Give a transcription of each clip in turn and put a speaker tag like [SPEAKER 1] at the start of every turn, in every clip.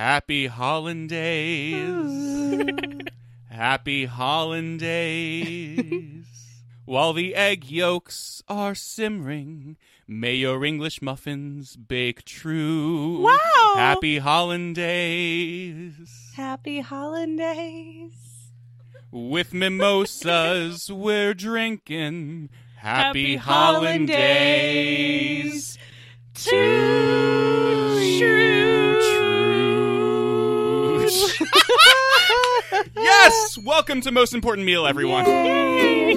[SPEAKER 1] Happy hollandaise. Happy hollandaise. While the egg yolks are simmering, may your English muffins bake true.
[SPEAKER 2] Wow.
[SPEAKER 1] Happy hollandaise.
[SPEAKER 3] Happy hollandaise.
[SPEAKER 1] With mimosas we're drinking. Happy,
[SPEAKER 2] Happy
[SPEAKER 1] hollandaise.
[SPEAKER 2] To
[SPEAKER 1] True. Yes! Welcome to Most Important Meal, everyone. Yay!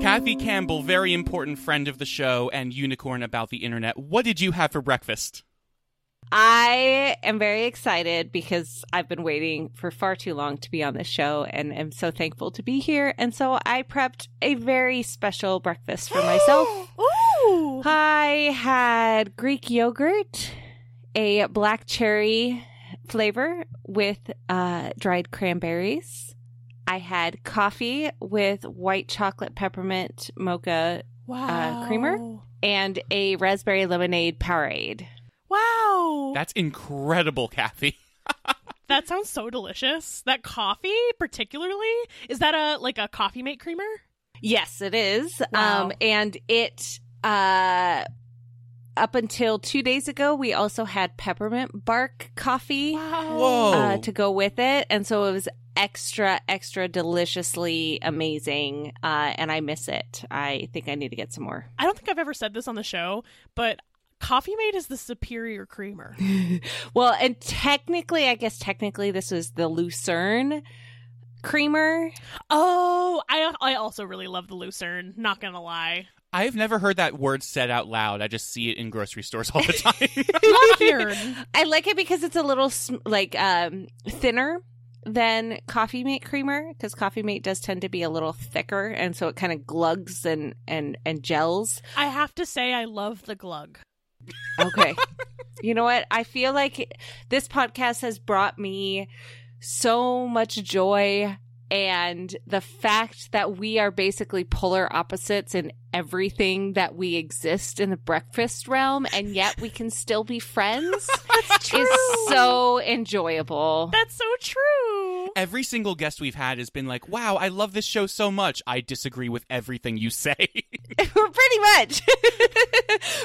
[SPEAKER 1] Kathy Campbell, very important friend of the show and unicorn about the internet. What did you have for breakfast?
[SPEAKER 3] I am very excited because I've been waiting for far too long to be on this show and am so thankful to be here. And so I prepped a very special breakfast for myself.
[SPEAKER 2] Ooh.
[SPEAKER 3] I had Greek yogurt, a black cherry flavor with uh, dried cranberries. I had coffee with white chocolate peppermint mocha
[SPEAKER 2] Wow.
[SPEAKER 3] creamer? and a raspberry lemonade Powerade.
[SPEAKER 2] Wow.
[SPEAKER 1] That's incredible, Kathy.
[SPEAKER 2] That sounds so delicious. That coffee, particularly, is that a like a coffee mate creamer?
[SPEAKER 3] Yes, it is.
[SPEAKER 2] Wow.
[SPEAKER 3] Um, and it uh, up until two days ago, we also had peppermint bark coffee
[SPEAKER 2] Wow.
[SPEAKER 3] Uh, to go with it, and so it was extra, extra deliciously amazing. Uh, and I miss it. I think I need to get some more.
[SPEAKER 2] I don't think I've ever said this on the show, but coffee mate is the superior creamer.
[SPEAKER 3] Well, and technically, I guess technically this was the Lucerne creamer.
[SPEAKER 2] Oh, I I also really love the Lucerne. Not gonna lie,
[SPEAKER 1] I've never heard that word said out loud. I just see it in grocery stores all the time.
[SPEAKER 2] not.
[SPEAKER 3] I like it because it's a little like um thinner than Coffee Mate creamer because Coffee Mate does tend to be a little thicker and so it kind of glugs and and and gels.
[SPEAKER 2] I have to say, I love the glug.
[SPEAKER 3] Okay. you know what? I feel like this podcast has brought me so much joy and the fact that we are basically polar opposites in everything that we exist in the breakfast realm and yet we can still be friends is so enjoyable.
[SPEAKER 2] That's so true.
[SPEAKER 1] Every single guest we've had has been like, wow, I love this show so much. I disagree with everything you say.
[SPEAKER 3] Pretty much.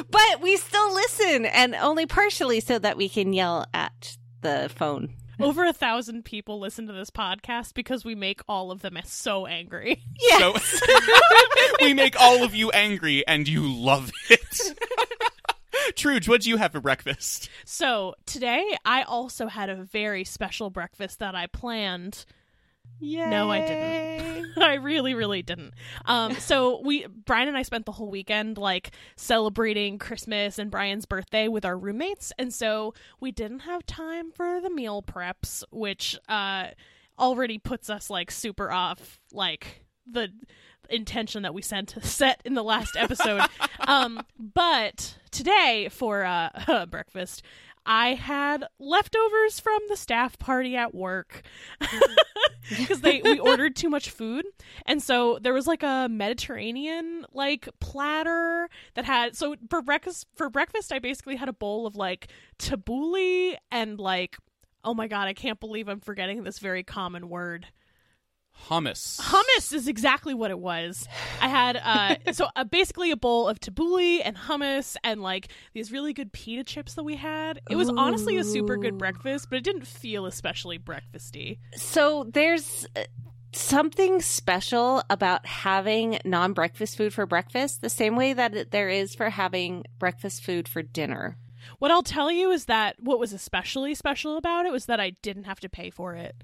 [SPEAKER 3] but we still listen and only partially so that we can yell at the phone.
[SPEAKER 2] Over a thousand people listen to this podcast because we make all of them so angry.
[SPEAKER 3] Yes.
[SPEAKER 1] So we make all of you angry and you love it. Truge, what do you have for breakfast?
[SPEAKER 2] So today, I also had a very special breakfast that I planned. No, I didn't. I really, really didn't. Um, so we, Brian and I spent the whole weekend like celebrating Christmas and Brian's birthday with our roommates, and so we didn't have time for the meal preps, which uh already puts us like super off like the intention that we sent set in the last episode. um, but today for uh breakfast. I had leftovers from the staff party at work. Because they we ordered too much food, and so there was like a Mediterranean like platter that had so for breakfast for breakfast I basically had a bowl of like tabbouleh and like oh my god I can't believe I'm forgetting this very common word
[SPEAKER 1] Hummus.
[SPEAKER 2] hummus is exactly what it was. I had uh so uh, basically a bowl of tabbouleh and hummus and like these really good pita chips that we had. It was honestly a super good breakfast, but it didn't feel especially breakfasty.
[SPEAKER 3] So there's uh, something special about having non-breakfast food for breakfast, the same way that there is for having breakfast food for dinner.
[SPEAKER 2] What I'll tell you is that what was especially special about it was that I didn't have to pay for it.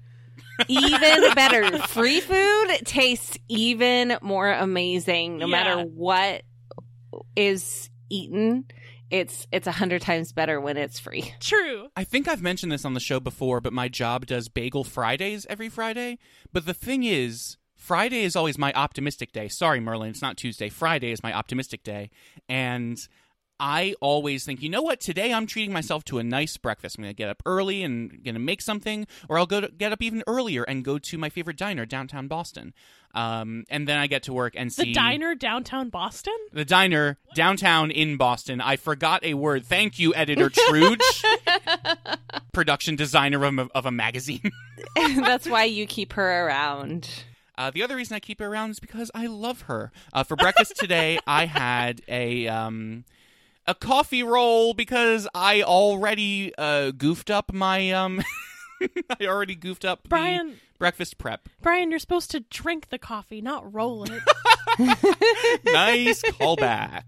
[SPEAKER 3] Even better, free food tastes even more amazing no
[SPEAKER 2] Yeah.
[SPEAKER 3] matter what is eaten. It's it's a hundred times better when it's free.
[SPEAKER 2] True.
[SPEAKER 1] I think I've mentioned this on the show before, but my job does Bagel Fridays every Friday. But the thing is, Friday is always my optimistic day. Sorry, Merlin, it's not Tuesday. Friday is my optimistic day. And I always think, you know what? Today I'm treating myself to a nice breakfast. I'm going to get up early and going to make something, or I'll go to get up even earlier and go to my favorite diner downtown Boston. Um, and then I get to work and see.
[SPEAKER 2] The diner downtown Boston?
[SPEAKER 1] the diner downtown in Boston. I forgot a word. Thank you, editor Truge, production designer of a, of a magazine.
[SPEAKER 3] That's why you keep her around.
[SPEAKER 1] Uh, the other reason I keep her around is because I love her. Uh, for breakfast today, I had a um, a coffee roll because I already uh, goofed up my um. I already goofed up the
[SPEAKER 2] Brian,
[SPEAKER 1] breakfast prep.
[SPEAKER 2] Brian, you're supposed to drink the coffee, not roll it.
[SPEAKER 1] nice callback.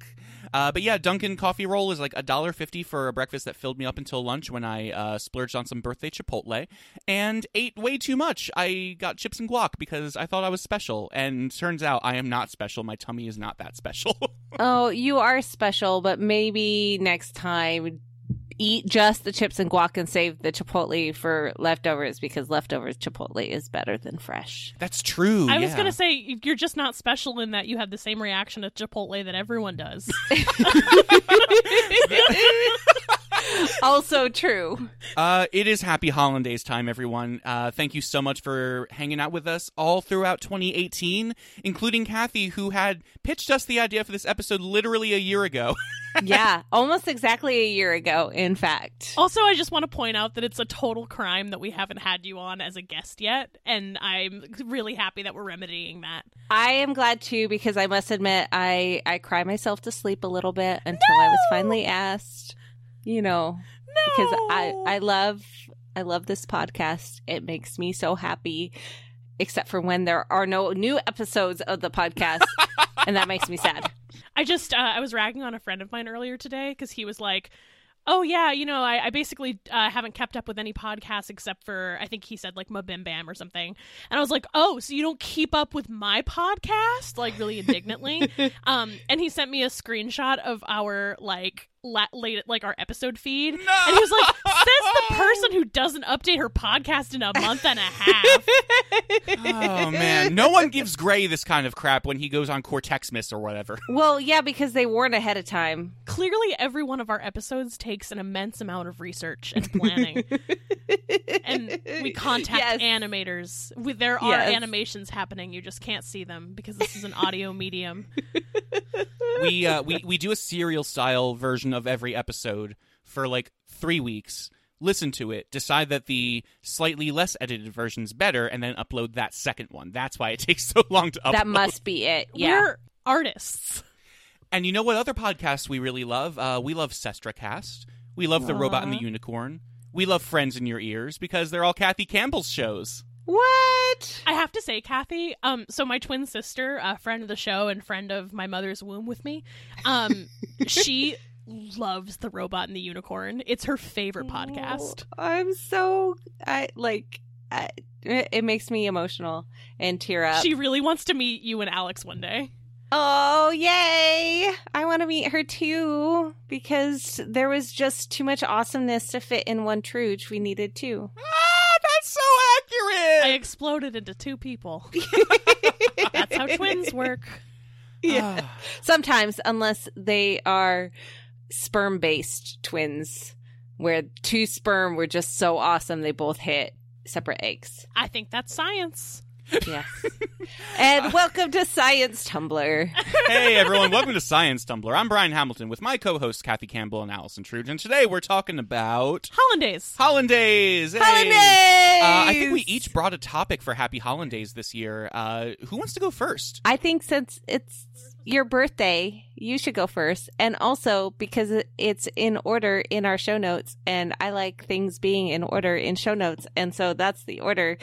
[SPEAKER 1] Uh, but yeah, Dunkin' coffee roll is like a dollar fifty for a breakfast that filled me up until lunch when I uh, splurged on some birthday Chipotle and ate way too much. I got chips and guac because I thought I was special, and turns out I am not special. My tummy is not that special.
[SPEAKER 3] Oh, you are special, but maybe next time eat just the chips and guac and save the chipotle for leftovers because leftovers chipotle is better than fresh.
[SPEAKER 1] That's true.
[SPEAKER 2] I was gonna say you're just not special in that you have the same reaction to Chipotle that everyone does.
[SPEAKER 3] also true.
[SPEAKER 1] Uh, it is happy holidays time, everyone. Uh, thank you so much for hanging out with us all throughout 2018, including Kathy, who had pitched us the idea for this episode literally a year ago.
[SPEAKER 3] yeah, almost exactly a year ago, in fact.
[SPEAKER 2] also, I just want to point out that it's a total crime that we haven't had you on as a guest yet, and I'm really happy that we're remedying that.
[SPEAKER 3] I am glad too because I must admit I I cry myself to sleep a little bit until I was finally asked. You know, because I I love I love this podcast. It makes me so happy except for when there are no new episodes of the podcast and that makes me sad.
[SPEAKER 2] I just uh, I was ragging on a friend of mine earlier today because he was like, "Oh yeah, you know, I, I basically uh, haven't kept up with any podcasts except for I think he said like MBMBaM or something." And I was like, "Oh, so you don't keep up with my podcast?" Like really indignantly. um, and he sent me a screenshot of our like la- late like our episode feed, and he was like, "Says the person who doesn't update her podcast in a month and a half."
[SPEAKER 1] oh man, no one gives Gray this kind of crap when he goes on Cortexmas or whatever.
[SPEAKER 3] Well, yeah, because they warn ahead of time.
[SPEAKER 2] Clearly, every one of our episodes takes an immense amount of research and planning. and we contact
[SPEAKER 3] Yes.
[SPEAKER 2] animators. We, there are
[SPEAKER 3] Yes.
[SPEAKER 2] animations happening. You just can't see them because this is an audio medium.
[SPEAKER 1] we uh, we we do a serial style version of every episode for like three weeks. Listen to it, decide that the slightly less edited version's better, and then upload that second one. That's why it takes so long to upload.
[SPEAKER 3] That must be it. Yeah.
[SPEAKER 2] We're artists.
[SPEAKER 1] And you know what other podcasts we really love? Uh, we love Sestracast. We love The Robot and the Unicorn. We love Friends in Your Ears because they're all Kathy Campbell's shows.
[SPEAKER 3] What?
[SPEAKER 2] I have to say, Kathy. Um, so my twin sister, a friend of the show and friend of my mother's womb with me, um, she loves the robot and the unicorn. It's her favorite podcast.
[SPEAKER 3] Oh, I'm so I like I, it makes me emotional and tear up.
[SPEAKER 2] She really wants to meet you and Alex one day.
[SPEAKER 3] Oh, yay! I want to meet her too because there was just too much awesomeness to fit in one Truge. We needed two.
[SPEAKER 1] Ah, that's so accurate!
[SPEAKER 2] I exploded into two people. That's how twins work.
[SPEAKER 3] Yeah. Sometimes, unless they are sperm based twins, where two sperm were just so awesome they both hit separate eggs.
[SPEAKER 2] I think that's science.
[SPEAKER 3] Yes. and welcome to Science Tumblr.
[SPEAKER 1] hey everyone, welcome to Science Tumblr. I'm Brian Hamilton with my co-hosts Kathy Campbell and Allison Truge, and today we're talking about
[SPEAKER 2] Hollandaise.
[SPEAKER 1] Hollandays. Hey.
[SPEAKER 3] Holidays!
[SPEAKER 1] Uh, I think we each brought a topic for Happy Hollandays this year. Uh, who wants to go first?
[SPEAKER 3] I think since it's your birthday, you should go first. And also because it's in order in our show notes, and I like things being in order in show notes. And so that's the order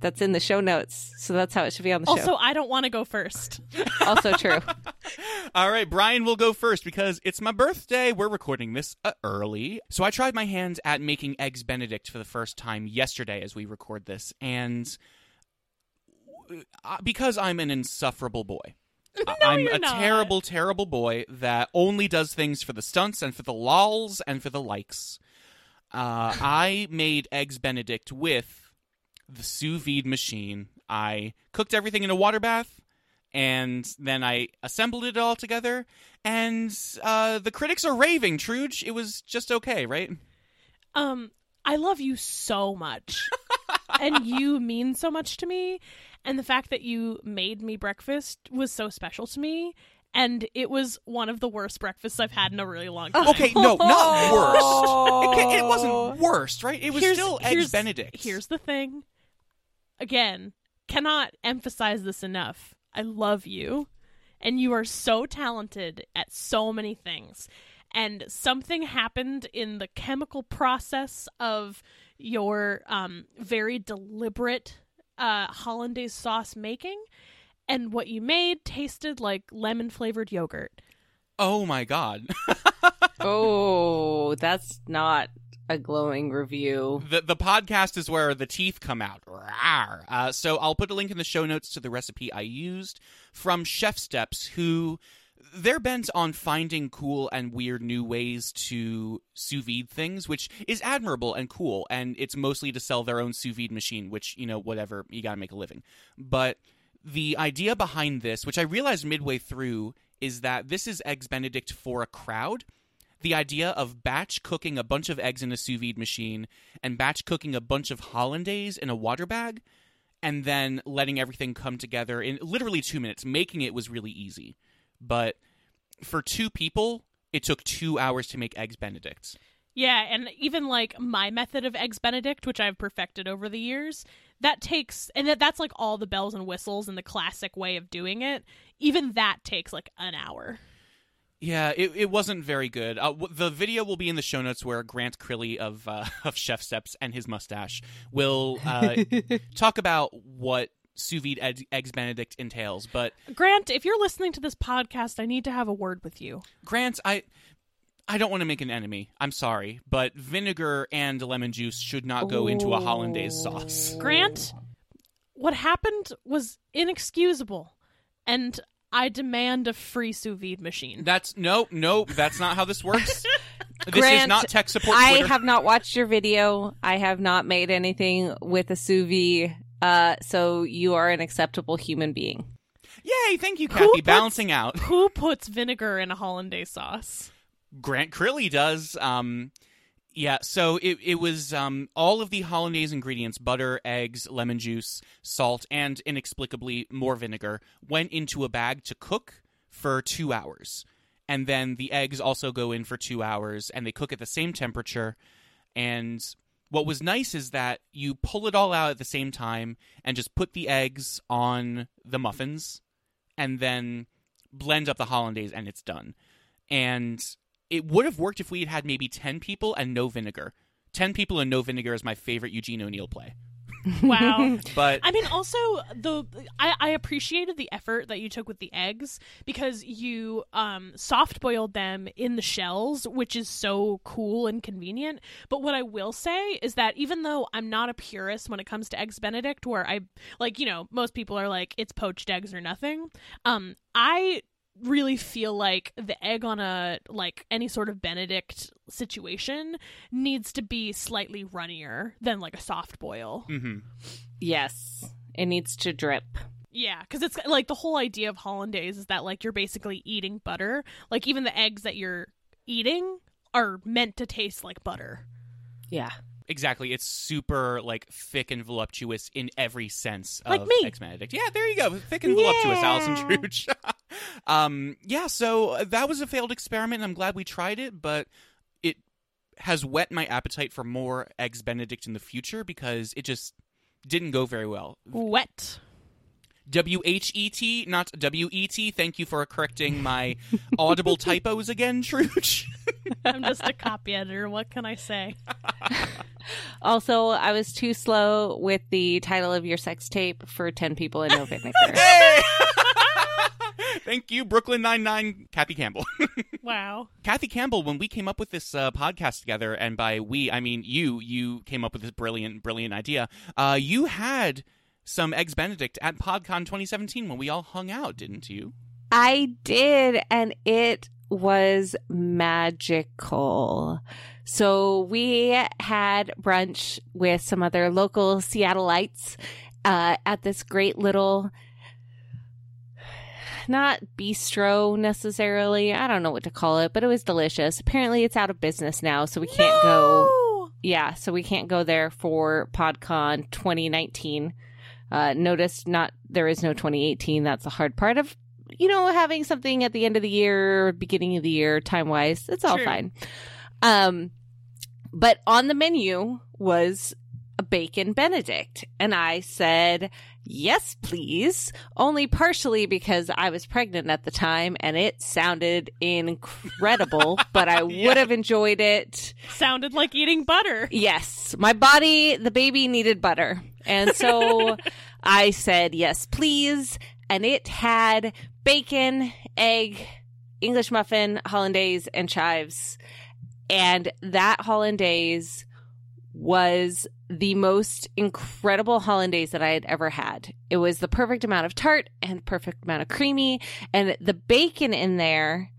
[SPEAKER 3] that's in the show notes. So that's how it should be on the show.
[SPEAKER 2] Also, I don't want to go first.
[SPEAKER 3] Also true.
[SPEAKER 1] All right, Brian will go first because it's my birthday. We're recording this uh, early. So I tried my hands at making eggs benedict for the first time yesterday as we record this and uh, because I'm an insufferable boy. I- I'm a
[SPEAKER 2] not.
[SPEAKER 1] terrible terrible boy that only does things for the stunts and for the lols and for the likes. Uh, I made eggs benedict with the sous vide machine. I cooked everything in a water bath and then I assembled it all together, and uh, the critics are raving. Truge, it was just okay, right?
[SPEAKER 2] Um, I love you so much. and you mean so much to me. And the fact that you made me breakfast was so special to me. And it was one of the worst breakfasts I've had in a really long time.
[SPEAKER 1] Okay, no, not worst. It, it wasn't worst, right? It was
[SPEAKER 2] Here's-
[SPEAKER 1] still
[SPEAKER 2] here's-
[SPEAKER 1] eggs Benedict.
[SPEAKER 2] Here's the thing. Again, cannot emphasize this enough. I love you. And you are so talented at so many things. And something happened in the chemical process of your um, very deliberate uh, hollandaise sauce making. And what you made tasted like lemon flavored yogurt.
[SPEAKER 1] oh my god.
[SPEAKER 3] Oh, that's not a glowing review.
[SPEAKER 1] the the podcast is where the teeth come out. Rawr. Uh, so I'll put a link in the show notes to the recipe I used from ChefSteps, who they're bent on finding cool and weird new ways to sous vide things, which is admirable and cool. And it's mostly to sell their own sous vide machine, which you know whatever you got to make a living. But the idea behind this, which I realized midway through, is that this is eggs Benedict for a crowd the idea of batch cooking a bunch of eggs in a sous vide machine and batch cooking a bunch of hollandaise in a water bag and then letting everything come together in literally two minutes. Making it was really easy. But for two people, it took two hours to make eggs Benedict.
[SPEAKER 2] Yeah, and even like my method of eggs benedict, which I've perfected over the years, that takes and that, that's like all the bells and whistles and the classic way of doing it. Even that takes like an hour.
[SPEAKER 1] Yeah, it, it wasn't very good. Uh, w- the video will be in the show notes where Grant Crilly of uh, of ChefSteps and his mustache will uh, talk about what sous vide eggs, eggs Benedict entails. But
[SPEAKER 2] Grant, if you're listening to this podcast, I need to have a word with you.
[SPEAKER 1] Grant, I I don't want to make an enemy. I'm sorry, but vinegar and lemon juice should not go into a hollandaise sauce.
[SPEAKER 2] Grant, what happened was inexcusable, and I demand a free sous vide machine.
[SPEAKER 1] That's no, no, that's not how this works. this is not tech support.
[SPEAKER 3] I
[SPEAKER 1] Twitter.
[SPEAKER 3] have not watched your video. I have not made anything with a sous vide. Uh, so you are an acceptable human being.
[SPEAKER 1] Yay! Thank you,
[SPEAKER 2] Who
[SPEAKER 1] Kathy.
[SPEAKER 2] puts-
[SPEAKER 1] Balancing out.
[SPEAKER 2] Who puts vinegar in a hollandaise sauce?
[SPEAKER 1] Grant Crilly does. Um, yeah, so it it was um, all of the hollandaise ingredients: butter, eggs, lemon juice, salt, and inexplicably more vinegar went into a bag to cook for two hours, and then the eggs also go in for two hours, and they cook at the same temperature. And what was nice is that you pull it all out at the same time and just put the eggs on the muffins, and then blend up the hollandaise, and it's done. And it would have worked if we had had maybe 10 people and no vinegar. 10 people and no vinegar is my favorite Eugene O'Neill play.
[SPEAKER 2] Wow.
[SPEAKER 1] But
[SPEAKER 2] I mean, also the I, I appreciated the effort that you took with the eggs because you um, soft boiled them in the shells, which is so cool and convenient. But what I will say is that even though I'm not a purist when it comes to eggs Benedict, where I like you know most people are like it's poached eggs or nothing, um, I really feel like the egg on a like any sort of benedict situation needs to be slightly runnier than like a soft boil
[SPEAKER 1] mhm.
[SPEAKER 3] Yes, it needs to drip.
[SPEAKER 2] Yeah, because it's like the whole idea of hollandaise is that like you're basically eating butter. Like even the eggs that you're eating are meant to taste like butter.
[SPEAKER 3] Yeah.
[SPEAKER 1] Exactly. It's super like thick and voluptuous in every sense of
[SPEAKER 2] Like me.
[SPEAKER 1] Eggs Benedict. Yeah, there you go. Thick and voluptuous,
[SPEAKER 3] Yeah.
[SPEAKER 1] Allison Truge. um, yeah, so uh, that was a failed experiment. I'm glad we tried it, but it has whet my appetite for more Eggs Benedict in the future because it just didn't go very well.
[SPEAKER 2] Wet.
[SPEAKER 1] W H E T, not W E T. Thank you for correcting my audible typos again, Truge.
[SPEAKER 2] I'm just a copy editor. What can I say?
[SPEAKER 3] Also, I was too slow with the title of your sex tape for 10 people in no vinegar.
[SPEAKER 1] hey! Thank you, Brooklyn Nine Nine, Kathy Campbell.
[SPEAKER 2] Wow.
[SPEAKER 1] Kathy Campbell, when we came up with this uh, podcast together, and by we I mean you, you came up with this brilliant, brilliant idea. Uh, you had some eggs Benedict at PodCon 2017 when we all hung out, didn't you?
[SPEAKER 3] I did, and it was magical. So we had brunch with some other local Seattleites uh, at this great little not bistro necessarily. I don't know what to call it, but it was delicious. Apparently, it's out of business now, so we can't go. Yeah, so we can't go there for PodCon 2019. Uh, notice not there is no 2018. That's the hard part of you know having something at the end of the year, beginning of the year, time wise. It's all
[SPEAKER 2] True.
[SPEAKER 3] fine. Um, but on the menu was a bacon Benedict, and I said yes, please. Only partially because I was pregnant at the time, and it sounded incredible. but I
[SPEAKER 1] Yeah.
[SPEAKER 3] would have enjoyed it.
[SPEAKER 2] Sounded like eating butter.
[SPEAKER 3] Yes, my body, the baby needed butter. And so I said, yes, please. And it had bacon, egg, English muffin, hollandaise, and chives. And that hollandaise was the most incredible hollandaise that I had ever had. It was the perfect amount of tart and perfect amount of creamy. And the bacon in there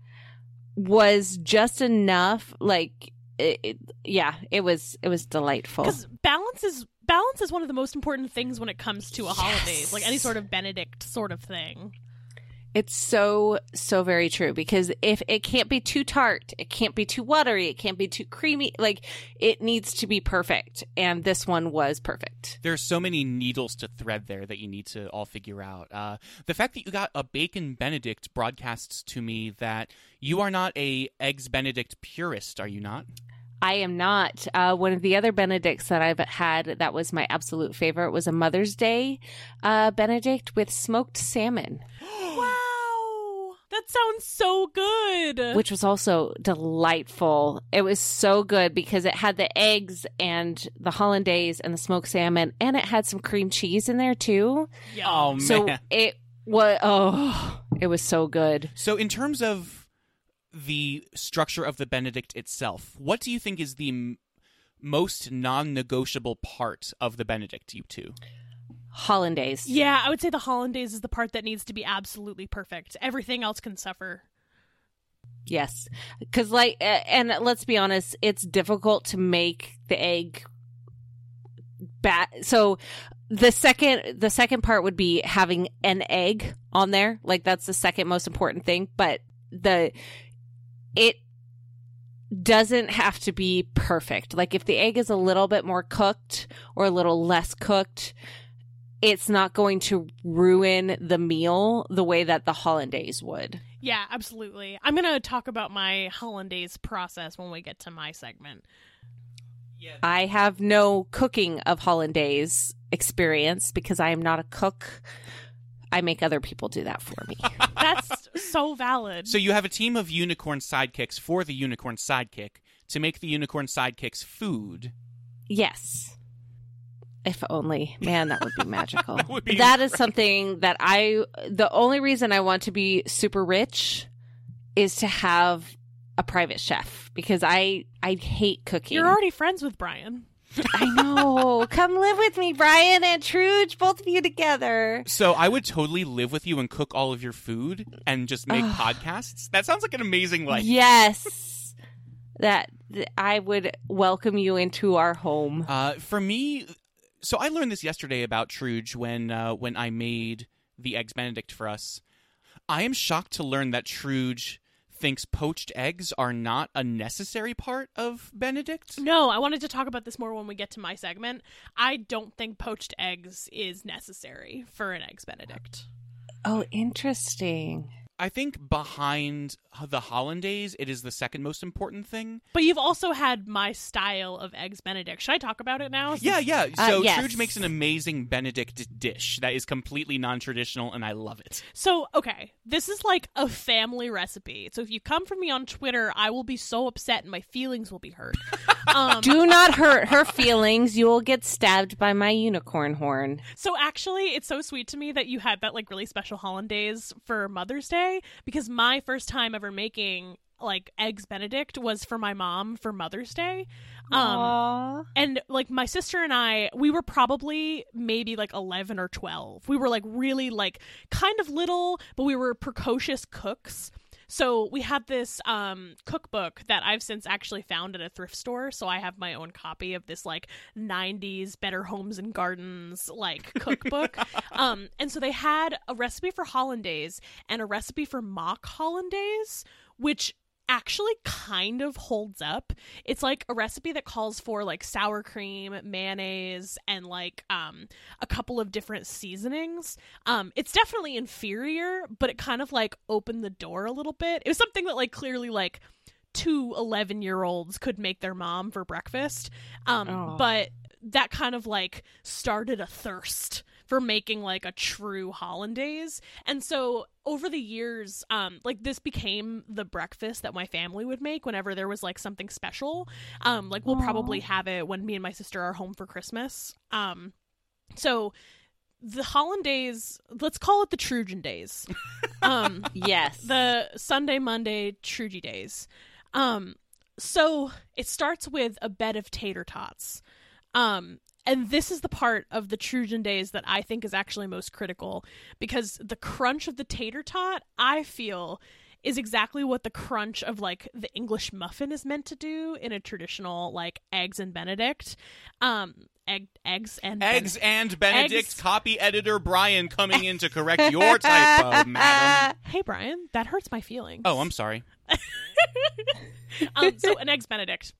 [SPEAKER 3] was just enough, like, it, it, yeah, it was it was delightful.
[SPEAKER 2] Because balance is balance is one of the most important things when it comes to a holidays, like any sort of Benedict sort of thing.
[SPEAKER 3] It's so so very true because if it can't be too tart, it can't be too watery, it can't be too creamy. Like it needs to be perfect, and this one was perfect.
[SPEAKER 1] There are so many needles to thread there that you need to all figure out. Uh, the fact that you got a bacon Benedict broadcasts to me that you are not a eggs Benedict purist, are you not?
[SPEAKER 3] I am not. Uh, one of the other Benedicts that I've had that was my absolute favorite was a Mother's Day uh, Benedict with smoked salmon,
[SPEAKER 2] Wow, that sounds so good.
[SPEAKER 3] which was also delightful. It was so good because it had the eggs and the hollandaise and the smoked salmon, and it had some cream cheese in there too.
[SPEAKER 2] yeah.
[SPEAKER 1] Oh
[SPEAKER 3] So it was oh, it was so good.
[SPEAKER 1] So, in terms of the structure of the Benedict itself, what do you think is the m- most non-negotiable part of the Benedict? You two.
[SPEAKER 3] Hollandaise.
[SPEAKER 2] yeah, I would say the hollandaise is the part that needs to be absolutely perfect. Everything else can suffer.
[SPEAKER 3] Yes. Cuz like and let's be honest, it's difficult to make the egg bat so the second the second part would be having an egg on there. Like that's the second most important thing, but the it doesn't have to be perfect. Like if the egg is a little bit more cooked or a little less cooked, it's not going to ruin the meal the way that the hollandaise would.
[SPEAKER 2] Yeah, absolutely. I'm going to talk about my hollandaise process when we get to my segment.
[SPEAKER 1] Yeah.
[SPEAKER 3] I have no cooking of hollandaise experience because I am not a cook. I make other people do that for me.
[SPEAKER 2] That's so valid.
[SPEAKER 1] So you have a team of unicorn sidekicks for the unicorn sidekick to make the unicorn sidekick's food.
[SPEAKER 3] yes. If only. Man, that would be magical.
[SPEAKER 1] That would be
[SPEAKER 3] that is something that I the only reason I want to be super rich is to have a private chef because I I hate cooking.
[SPEAKER 2] You're already friends with Brian.
[SPEAKER 3] I know. Come live with me, Brian and Truge, both of you together.
[SPEAKER 1] So I would totally live with you and cook all of your food and just make
[SPEAKER 3] Ugh.
[SPEAKER 1] podcasts. That sounds like an amazing life.
[SPEAKER 3] Yes. that th- I would welcome you into our home.
[SPEAKER 1] Uh, for me, so I learned this yesterday about Truge when uh, when I made the eggs Benedict for us. I am shocked to learn that Truge thinks poached eggs are not a necessary part of Benedict.
[SPEAKER 2] No, I wanted to talk about this more when we get to my segment. I don't think poached eggs is necessary for an eggs benedict.
[SPEAKER 3] Oh, interesting.
[SPEAKER 1] I think behind the hollandaise, it is the second most important thing.
[SPEAKER 2] But you've also had my style of eggs benedict. Should I talk about it now?
[SPEAKER 1] Yeah, yeah.
[SPEAKER 3] Uh,
[SPEAKER 1] So
[SPEAKER 3] yes.
[SPEAKER 1] Truge makes an amazing Benedict dish that is completely non-traditional, and I love it.
[SPEAKER 2] So, okay, this is like a family recipe. So if you come for me on Twitter, I will be so upset and my feelings will be hurt. Um,
[SPEAKER 3] Do not hurt her feelings. You will get stabbed by my unicorn horn.
[SPEAKER 2] So actually, it's so sweet to me that you had that like really special hollandaise for Mother's Day because my first time ever making like eggs benedict was for my mom for Mother's Day. Um and like my sister and I, we were probably maybe like 11 or 12. We were like really like kind of little, but we were precocious cooks. So we had this um, cookbook that I've since actually found at a thrift store. So I have my own copy of this like '90s Better Homes and Gardens like cookbook. um, and so they had a recipe for hollandaise and a recipe for mock hollandaise, which actually kind of holds up. It's like a recipe that calls for like sour cream, mayonnaise, and like um a couple of different seasonings. Um it's definitely inferior, but it kind of like opened the door a little bit. It was something that like clearly like two 11 year olds could make their mom for breakfast. Um
[SPEAKER 3] Oh.
[SPEAKER 2] but that kind of like started a thirst for making like a true hollandaise and so over the years um like this became the breakfast that my family would make whenever there was like something special um like we'll
[SPEAKER 3] Aw.
[SPEAKER 2] probably have it when me and my sister are home for christmas um so the hollandaise let's call it the trojan days um
[SPEAKER 3] Yes.
[SPEAKER 2] the Sunday, Monday, Trugy days. Um, so it starts with a bed of tater tots. Um, and this is the part of the Trojan days that I think is actually most critical because the crunch of the tater tot, I feel, is exactly what the crunch of like the English muffin is meant to do in a traditional like eggs and Benedict. Um, egg, eggs and
[SPEAKER 1] Eggs and Benedict,
[SPEAKER 2] Eggs.
[SPEAKER 1] copy editor Brian coming in to correct your typo, madam.
[SPEAKER 2] Hey Brian, that hurts my feelings.
[SPEAKER 1] Oh, I'm sorry.
[SPEAKER 2] um, so an eggs benedict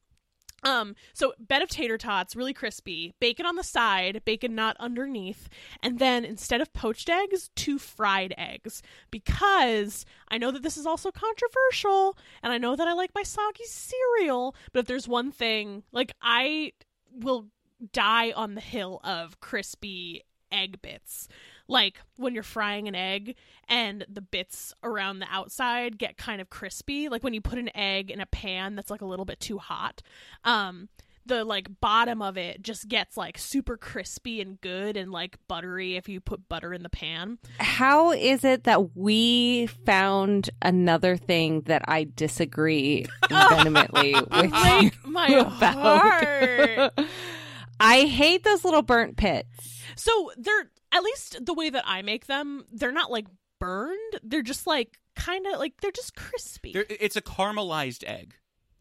[SPEAKER 2] um so bed of tater tots really crispy bacon on the side bacon not underneath and then instead of poached eggs two fried eggs. Because i know that this is also controversial and i know that i like my soggy cereal but if there's one thing like i will die on the hill of crispy egg bits like when you're frying an egg and the bits around the outside get kind of crispy like when you put an egg in a pan that's like a little bit too hot um the like bottom of it just gets like super crispy and good and like buttery if you put butter in the pan
[SPEAKER 3] How is it that we found another thing that I disagree vehemently with
[SPEAKER 2] like my
[SPEAKER 3] about?
[SPEAKER 2] heart
[SPEAKER 3] I hate those little burnt pits.
[SPEAKER 2] so they're at least the way that i make them they're not like burned they're just like kind of like they're just crispy
[SPEAKER 1] There, it's a caramelized egg.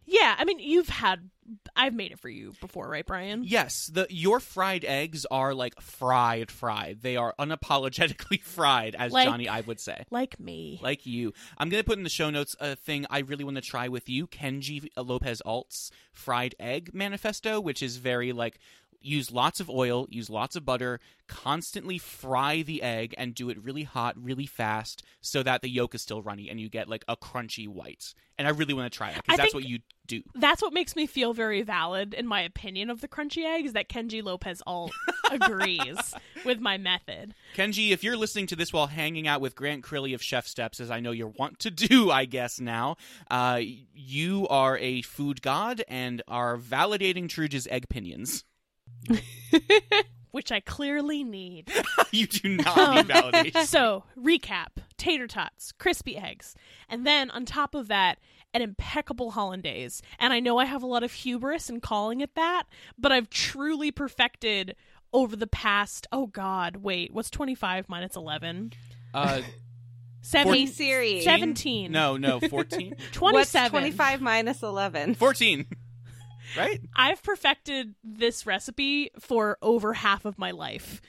[SPEAKER 2] yeah i mean you've had i've made it for you before right brian
[SPEAKER 1] Yes, the your fried eggs are like fried, fried. They are unapologetically fried, as
[SPEAKER 2] Like-
[SPEAKER 1] Johnny I would say.
[SPEAKER 2] like me
[SPEAKER 1] Like you, I'm gonna put in the show notes a thing I really want to try with you, Kenji Lopez Alt's fried egg manifesto, which is very like use lots of oil, use lots of butter, constantly fry the egg, and do it really hot, really fast, so that the yolk is still runny and you get like a crunchy white. And I really want to try it because that's what you do.
[SPEAKER 2] that's what makes me feel very valid in my opinion of the crunchy egg is that Kenji Lopez Alt agrees with my method.
[SPEAKER 1] Kenji, if you're listening to this while hanging out with Grant Crilly of ChefSteps, as I know you want to do, I guess now, uh, you are a food god and are validating Truge's egg pinions.
[SPEAKER 2] Which I clearly need.
[SPEAKER 1] you do not need validation.
[SPEAKER 2] so, recap tater tots, crispy eggs, and then on top of that, an impeccable hollandaise. And I know I have a lot of hubris in calling it that, but I've truly perfected over the past, oh God, wait, what's 25 minus 11?
[SPEAKER 1] Uh,
[SPEAKER 2] Seven,
[SPEAKER 3] Hey Siri.
[SPEAKER 2] 17.
[SPEAKER 1] no, no, 14?
[SPEAKER 2] 27.
[SPEAKER 3] What's 25 minus 11?
[SPEAKER 1] 14. Right?
[SPEAKER 2] I've perfected this recipe for over half of my life.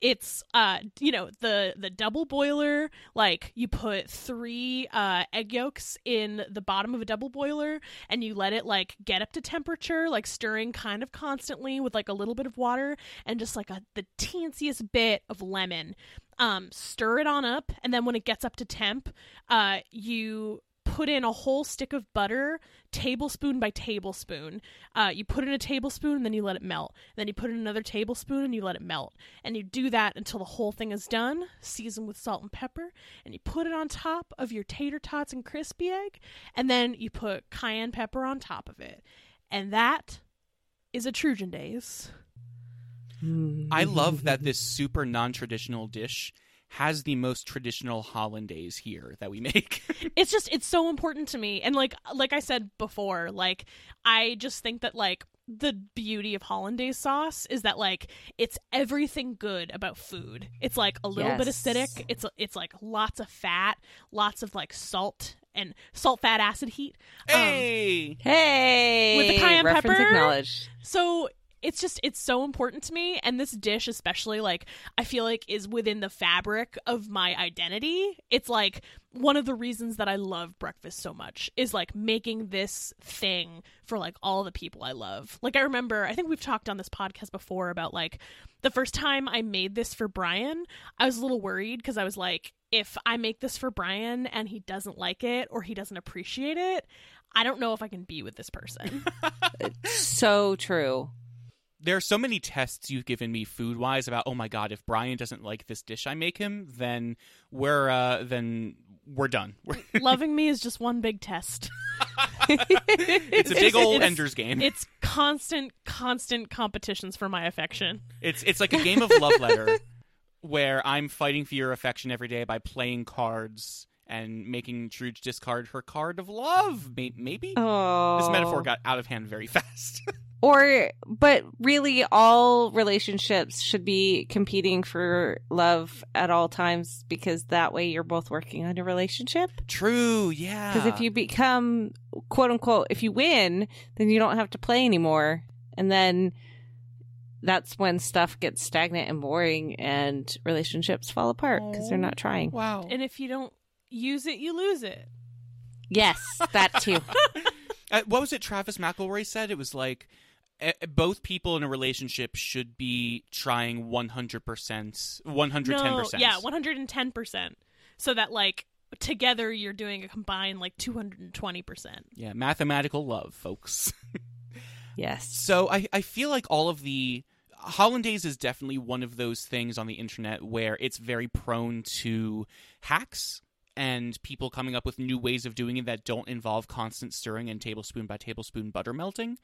[SPEAKER 2] It's uh you know the the double boiler like you put 3 uh egg yolks in the bottom of a double boiler and you let it like get up to temperature like stirring kind of constantly with like a little bit of water and just like a the teensiest bit of lemon um stir it on up and then when it gets up to temp uh you put in a whole stick of butter tablespoon by tablespoon. Uh, you put in a tablespoon and then you let it melt. And then you put in another tablespoon and you let it melt. And you do that until the whole thing is done season with salt and pepper. And you put it on top of your tater tots and crispy egg and then you put cayenne pepper on top of it. And that is a Trojan days.
[SPEAKER 1] I love that this super non traditional dish has the most traditional hollandaise here that we make.
[SPEAKER 2] it's just it's so important to me and like like i said before like i just think that like the beauty of hollandaise sauce is that like it's everything good about food it's like a little bit acidic it's it's like lots of fat lots of like salt and salt, fat, acid, heat. Um,
[SPEAKER 1] Hey,
[SPEAKER 3] Hey,
[SPEAKER 2] With the cayenne
[SPEAKER 3] reference
[SPEAKER 2] pepper?
[SPEAKER 3] acknowledged.
[SPEAKER 2] so it's just it's so important to me. And this dish especially like i feel like is within the fabric of my identity. It's like one of the reasons that i love breakfast so much is like making this thing for like all the people i love. Like i remember i think we've talked on this podcast before about like the first time i made this for brian i was a little worried because i was like if i make this for brian and he doesn't like it or he doesn't appreciate it i don't know if i can be with this person.
[SPEAKER 3] So true.
[SPEAKER 1] There are so many tests you've given me food wise about. Oh my god, if Brian doesn't like this dish I make him, then we're uh, then we're done.
[SPEAKER 2] loving me is just one big test
[SPEAKER 1] it's a big old
[SPEAKER 2] It's-
[SPEAKER 1] Ender's game.
[SPEAKER 2] it's constant constant competitions for my affection
[SPEAKER 1] It's it's like a game of love letter where I'm fighting for your affection every day by playing cards and making Truge discard her card of love. Maybe
[SPEAKER 3] Oh,
[SPEAKER 1] this metaphor got out of hand very fast.
[SPEAKER 3] Or but really, all relationships should be competing for love at all times because that way you're both working on your relationship.
[SPEAKER 1] True, yeah.
[SPEAKER 3] Because if you become quote unquote, if you win, then you don't have to play anymore, and then that's when stuff gets stagnant and boring, and relationships fall apart because they're not trying.
[SPEAKER 1] wow,
[SPEAKER 2] and if you don't use it you lose it
[SPEAKER 3] Yes, that too.
[SPEAKER 1] Uh, what was it Travis McElroy said? It was like both people in a relationship should be trying 100%, 110%.
[SPEAKER 2] no yeah 110% so that like together you're doing a combined like 220%
[SPEAKER 1] Yeah, mathematical love, folks.
[SPEAKER 3] yes.
[SPEAKER 1] So I, I feel like all of the Hollandaise is definitely one of those things on the internet where it's very prone to hacks and people coming up with new ways of doing it that don't involve constant stirring and tablespoon by tablespoon butter melting.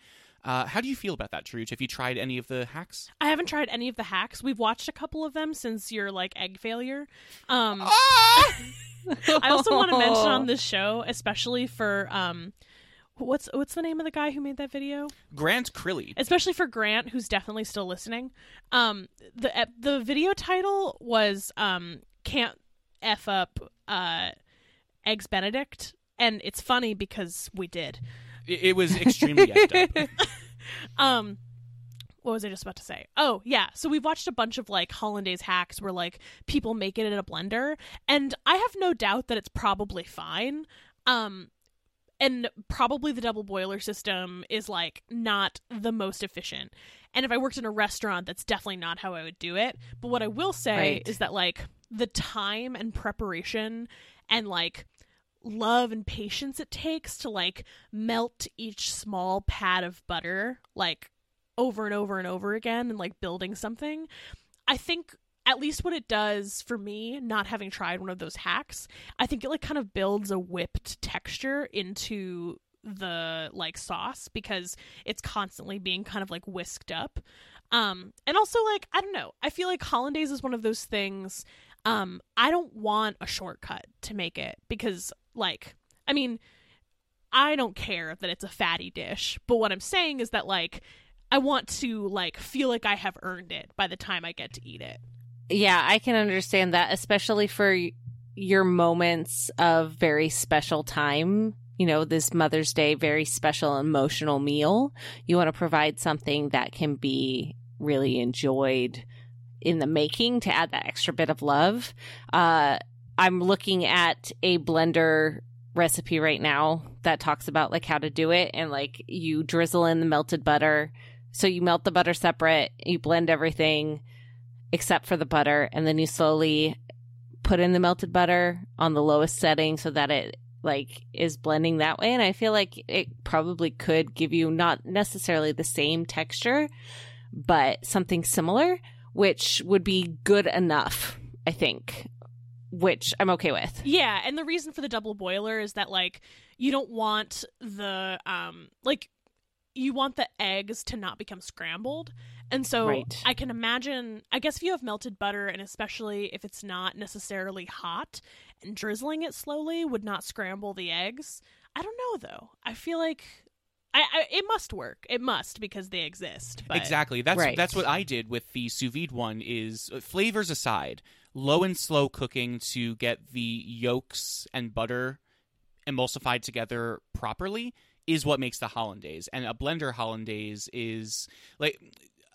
[SPEAKER 1] Uh, how do you feel about that, Truge? Have you tried any of the hacks?
[SPEAKER 2] i haven't tried any of the hacks we've watched a couple of them since your like egg failure um
[SPEAKER 1] Ah!
[SPEAKER 2] I also want to mention on this show, especially for um, what's what's the name of the guy who made that video?
[SPEAKER 1] Grant Crilly.
[SPEAKER 2] Especially for Grant, who's definitely still listening. Um, the the video title was um, "Can't f up uh, eggs Benedict," and it's funny because we did.
[SPEAKER 1] It, it was extremely effed up.
[SPEAKER 2] Um, what was I just about to say? Oh, yeah. So we've watched a bunch of like hollandaise hacks where like people make it in a blender, and I have no doubt that it's probably fine. Um, and probably the double boiler system is like not the most efficient. And if I worked in a restaurant, that's definitely not how I would do it. But what I will say
[SPEAKER 3] Right.
[SPEAKER 2] is that like the time and preparation and like love and patience it takes to like melt each small pad of butter like over and over and over again and like building something. I think at least what it does for me, not having tried one of those hacks, I think it like kind of builds a whipped texture into the like sauce because it's constantly being kind of like whisked up. Um and also like I don't know, I feel like hollandaise is one of those things um I don't want a shortcut to make it because like I mean I don't care that it's a fatty dish, but what I'm saying is that like I want to like feel like I have earned it by the time I get to eat it.
[SPEAKER 3] Yeah, I can understand that, especially for your moments of very special time. You know, this Mother's Day, very special emotional meal. You want to provide something that can be really enjoyed in the making to add that extra bit of love. Uh, I'm looking at a blender recipe right now that talks about like how to do it and like you drizzle in the melted butter. So you melt the butter separate, you blend everything except for the butter and then you slowly put in the melted butter on the lowest setting so that it like is blending that way and i feel like it probably could give you not necessarily the same texture but something similar which would be good enough i think which i'm okay with
[SPEAKER 2] Yeah, and the reason for the double boiler is that like you don't want the um like you want the eggs to not become scrambled. And so
[SPEAKER 3] Right.
[SPEAKER 2] I can imagine I guess if you have melted butter and especially if it's not necessarily hot and drizzling it slowly would not scramble the eggs. I don't know though. I feel like I, I it must work. It must because they exist. But
[SPEAKER 1] Exactly. That's
[SPEAKER 3] Right.
[SPEAKER 1] that's what I did with the sous vide one. Is uh, flavors aside, low and slow cooking to get the yolks and butter emulsified together properly is what makes the hollandaise. And a blender hollandaise is like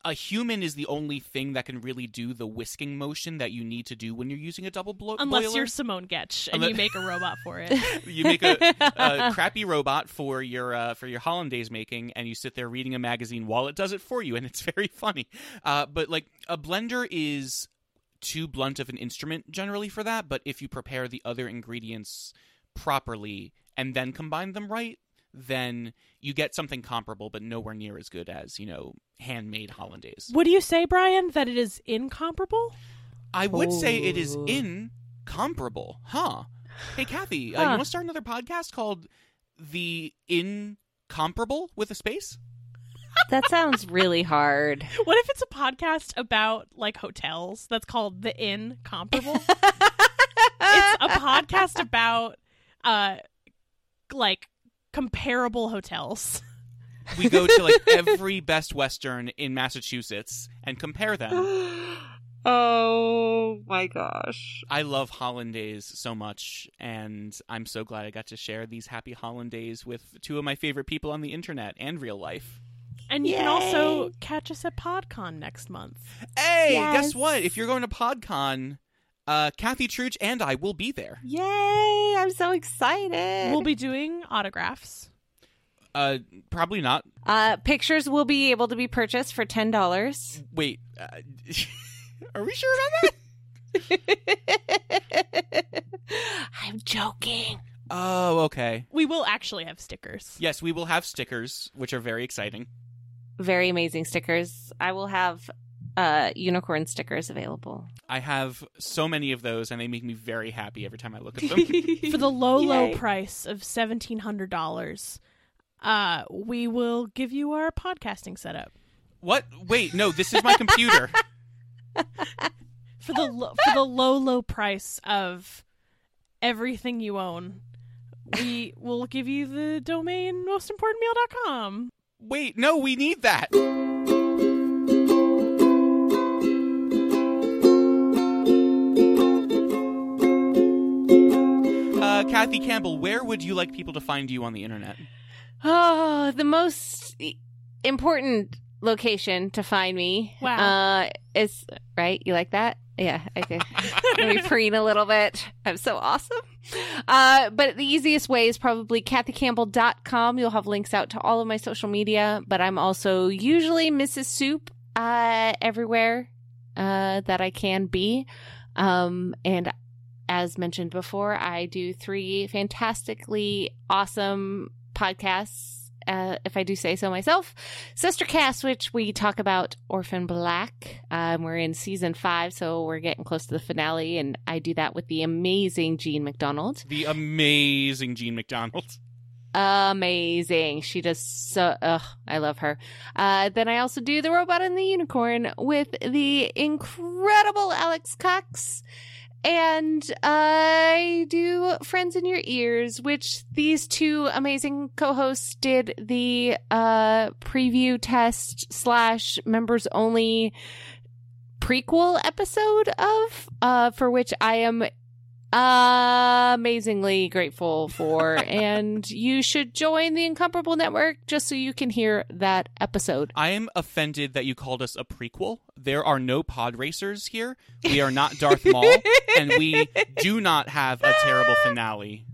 [SPEAKER 1] a human is the only thing that can really do the whisking motion that you need to do when you're using a double blo-
[SPEAKER 2] Unless
[SPEAKER 1] boiler.
[SPEAKER 2] you're Simone Giertz and
[SPEAKER 1] Unle-
[SPEAKER 2] you make a robot for it.
[SPEAKER 1] you make a, a crappy robot for your uh, for your hollandaise making, and you sit there reading a magazine while it does it for you, and it's very funny. Uh, but like a blender is too blunt of an instrument generally for that. But if you prepare the other ingredients properly and then combine them right, then you get something comparable, but nowhere near as good as you know handmade hollandaise.
[SPEAKER 2] What do you say, Brian? That it is incomparable?
[SPEAKER 1] I would say it is
[SPEAKER 3] Oh.
[SPEAKER 1] incomparable, huh? Hey, Kathy, uh, you want to start another podcast called The Incomparable with a space?
[SPEAKER 3] That sounds really hard.
[SPEAKER 2] What if it's a podcast about like hotels that's called The Incomparable? it's a podcast about uh like comparable hotels.
[SPEAKER 1] We go to like every Best Western in Massachusetts and compare them.
[SPEAKER 3] oh my gosh.
[SPEAKER 1] I love hollandaise so much, and I'm so glad I got to share these happy hollandaise with two of my favorite people on the internet and real life.
[SPEAKER 2] And you can also catch us at PodCon next month.
[SPEAKER 1] Hey,
[SPEAKER 3] Yes.
[SPEAKER 1] guess what? If you're going to PodCon, uh, Kathy Truch and I will be there.
[SPEAKER 3] Yay! I'm so excited.
[SPEAKER 2] We'll be doing autographs.
[SPEAKER 1] Uh, probably not.
[SPEAKER 3] uh, pictures will be able to be purchased for ten dollars.
[SPEAKER 1] Wait, uh, are we sure about that?
[SPEAKER 3] I'm joking.
[SPEAKER 1] Oh, okay.
[SPEAKER 2] We will actually have stickers.
[SPEAKER 1] Yes, we will have stickers, which are very exciting.
[SPEAKER 3] Very amazing stickers. I will have uh unicorn stickers available.
[SPEAKER 1] I have so many of those, and they make me very happy every time I look at them.
[SPEAKER 2] For the low, low price of seventeen hundred dollars, uh, we will give you our podcasting setup.
[SPEAKER 1] what? Wait, no, this is my computer.
[SPEAKER 2] For the lo- for the low, low price of everything you own, we will give you the domain mostimportantmeal.com.
[SPEAKER 1] Wait, no, we need that. Kathy Campbell, where would you like people to find you on the internet?
[SPEAKER 3] Oh, the most important location to find me.
[SPEAKER 2] Wow.
[SPEAKER 3] Uh, is right. You like that? Yeah. Okay. Let me preen a little bit. I'm so awesome. Uh, but the easiest way is probably kathycampbell.com. You'll have links out to all of my social media, but I'm also usually Mrs. Soup, uh, everywhere, uh, that I can be. Um, and as mentioned before, I do three fantastically awesome podcasts, uh, if I do say so myself. Sister Cast, which we talk about Orphan Black. Um, we're in season five, so we're getting close to the finale, and I do that with the amazing Jean MacDonald.
[SPEAKER 1] The amazing Jean MacDonald.
[SPEAKER 3] Amazing. She does so. Ugh, I love her. Uh, then I also do the Robot and the Unicorn with the incredible Alex Cox. And I do Friends in Your Ears, which these two amazing co-hosts did the uh, preview test slash members only prequel episode of, uh, for which I am amazingly grateful for. and you should join the Incomparable Network just so you can hear that episode.
[SPEAKER 1] I am offended that you called us a prequel. There are no pod racers here. We are not Darth Maul, and we do not have a terrible finale.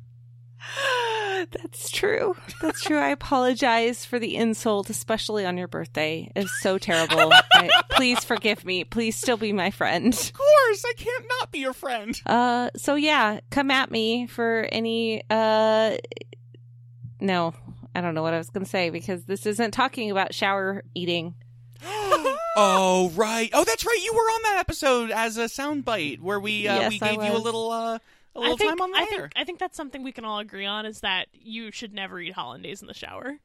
[SPEAKER 3] That's true. That's true. I apologize for the insult, especially on your birthday. It's so terrible. I, please forgive me. Please still be my friend.
[SPEAKER 1] Of course, I can't not be your friend.
[SPEAKER 3] Uh, so yeah, come at me for any. Uh, no, I don't know what I was going to say because this isn't talking about shower eating.
[SPEAKER 1] oh right. Oh, that's right. You were on that episode as a soundbite where we uh,
[SPEAKER 3] Yes,
[SPEAKER 1] we gave you a little uh, a
[SPEAKER 2] I
[SPEAKER 1] little
[SPEAKER 2] think,
[SPEAKER 1] time on the
[SPEAKER 2] I
[SPEAKER 1] air.
[SPEAKER 2] think I think that's something we can all agree on is that you should never eat hollandaise in the shower.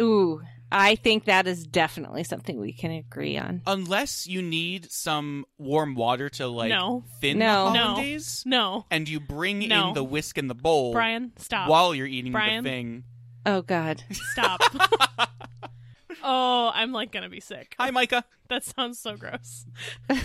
[SPEAKER 3] Ooh, I think that is definitely something we can agree on.
[SPEAKER 1] Unless you need some warm water to like
[SPEAKER 2] No.
[SPEAKER 1] thin
[SPEAKER 3] No.
[SPEAKER 1] the
[SPEAKER 2] No.
[SPEAKER 1] hollandaise,
[SPEAKER 2] No,
[SPEAKER 1] and you bring
[SPEAKER 2] No.
[SPEAKER 1] in the whisk in the bowl
[SPEAKER 2] Brian, stop.
[SPEAKER 1] while you're eating
[SPEAKER 2] Brian?
[SPEAKER 1] the thing.
[SPEAKER 3] Oh God.
[SPEAKER 2] Stop. oh, I'm like gonna be sick.
[SPEAKER 1] Hi, Micah.
[SPEAKER 2] That sounds so gross.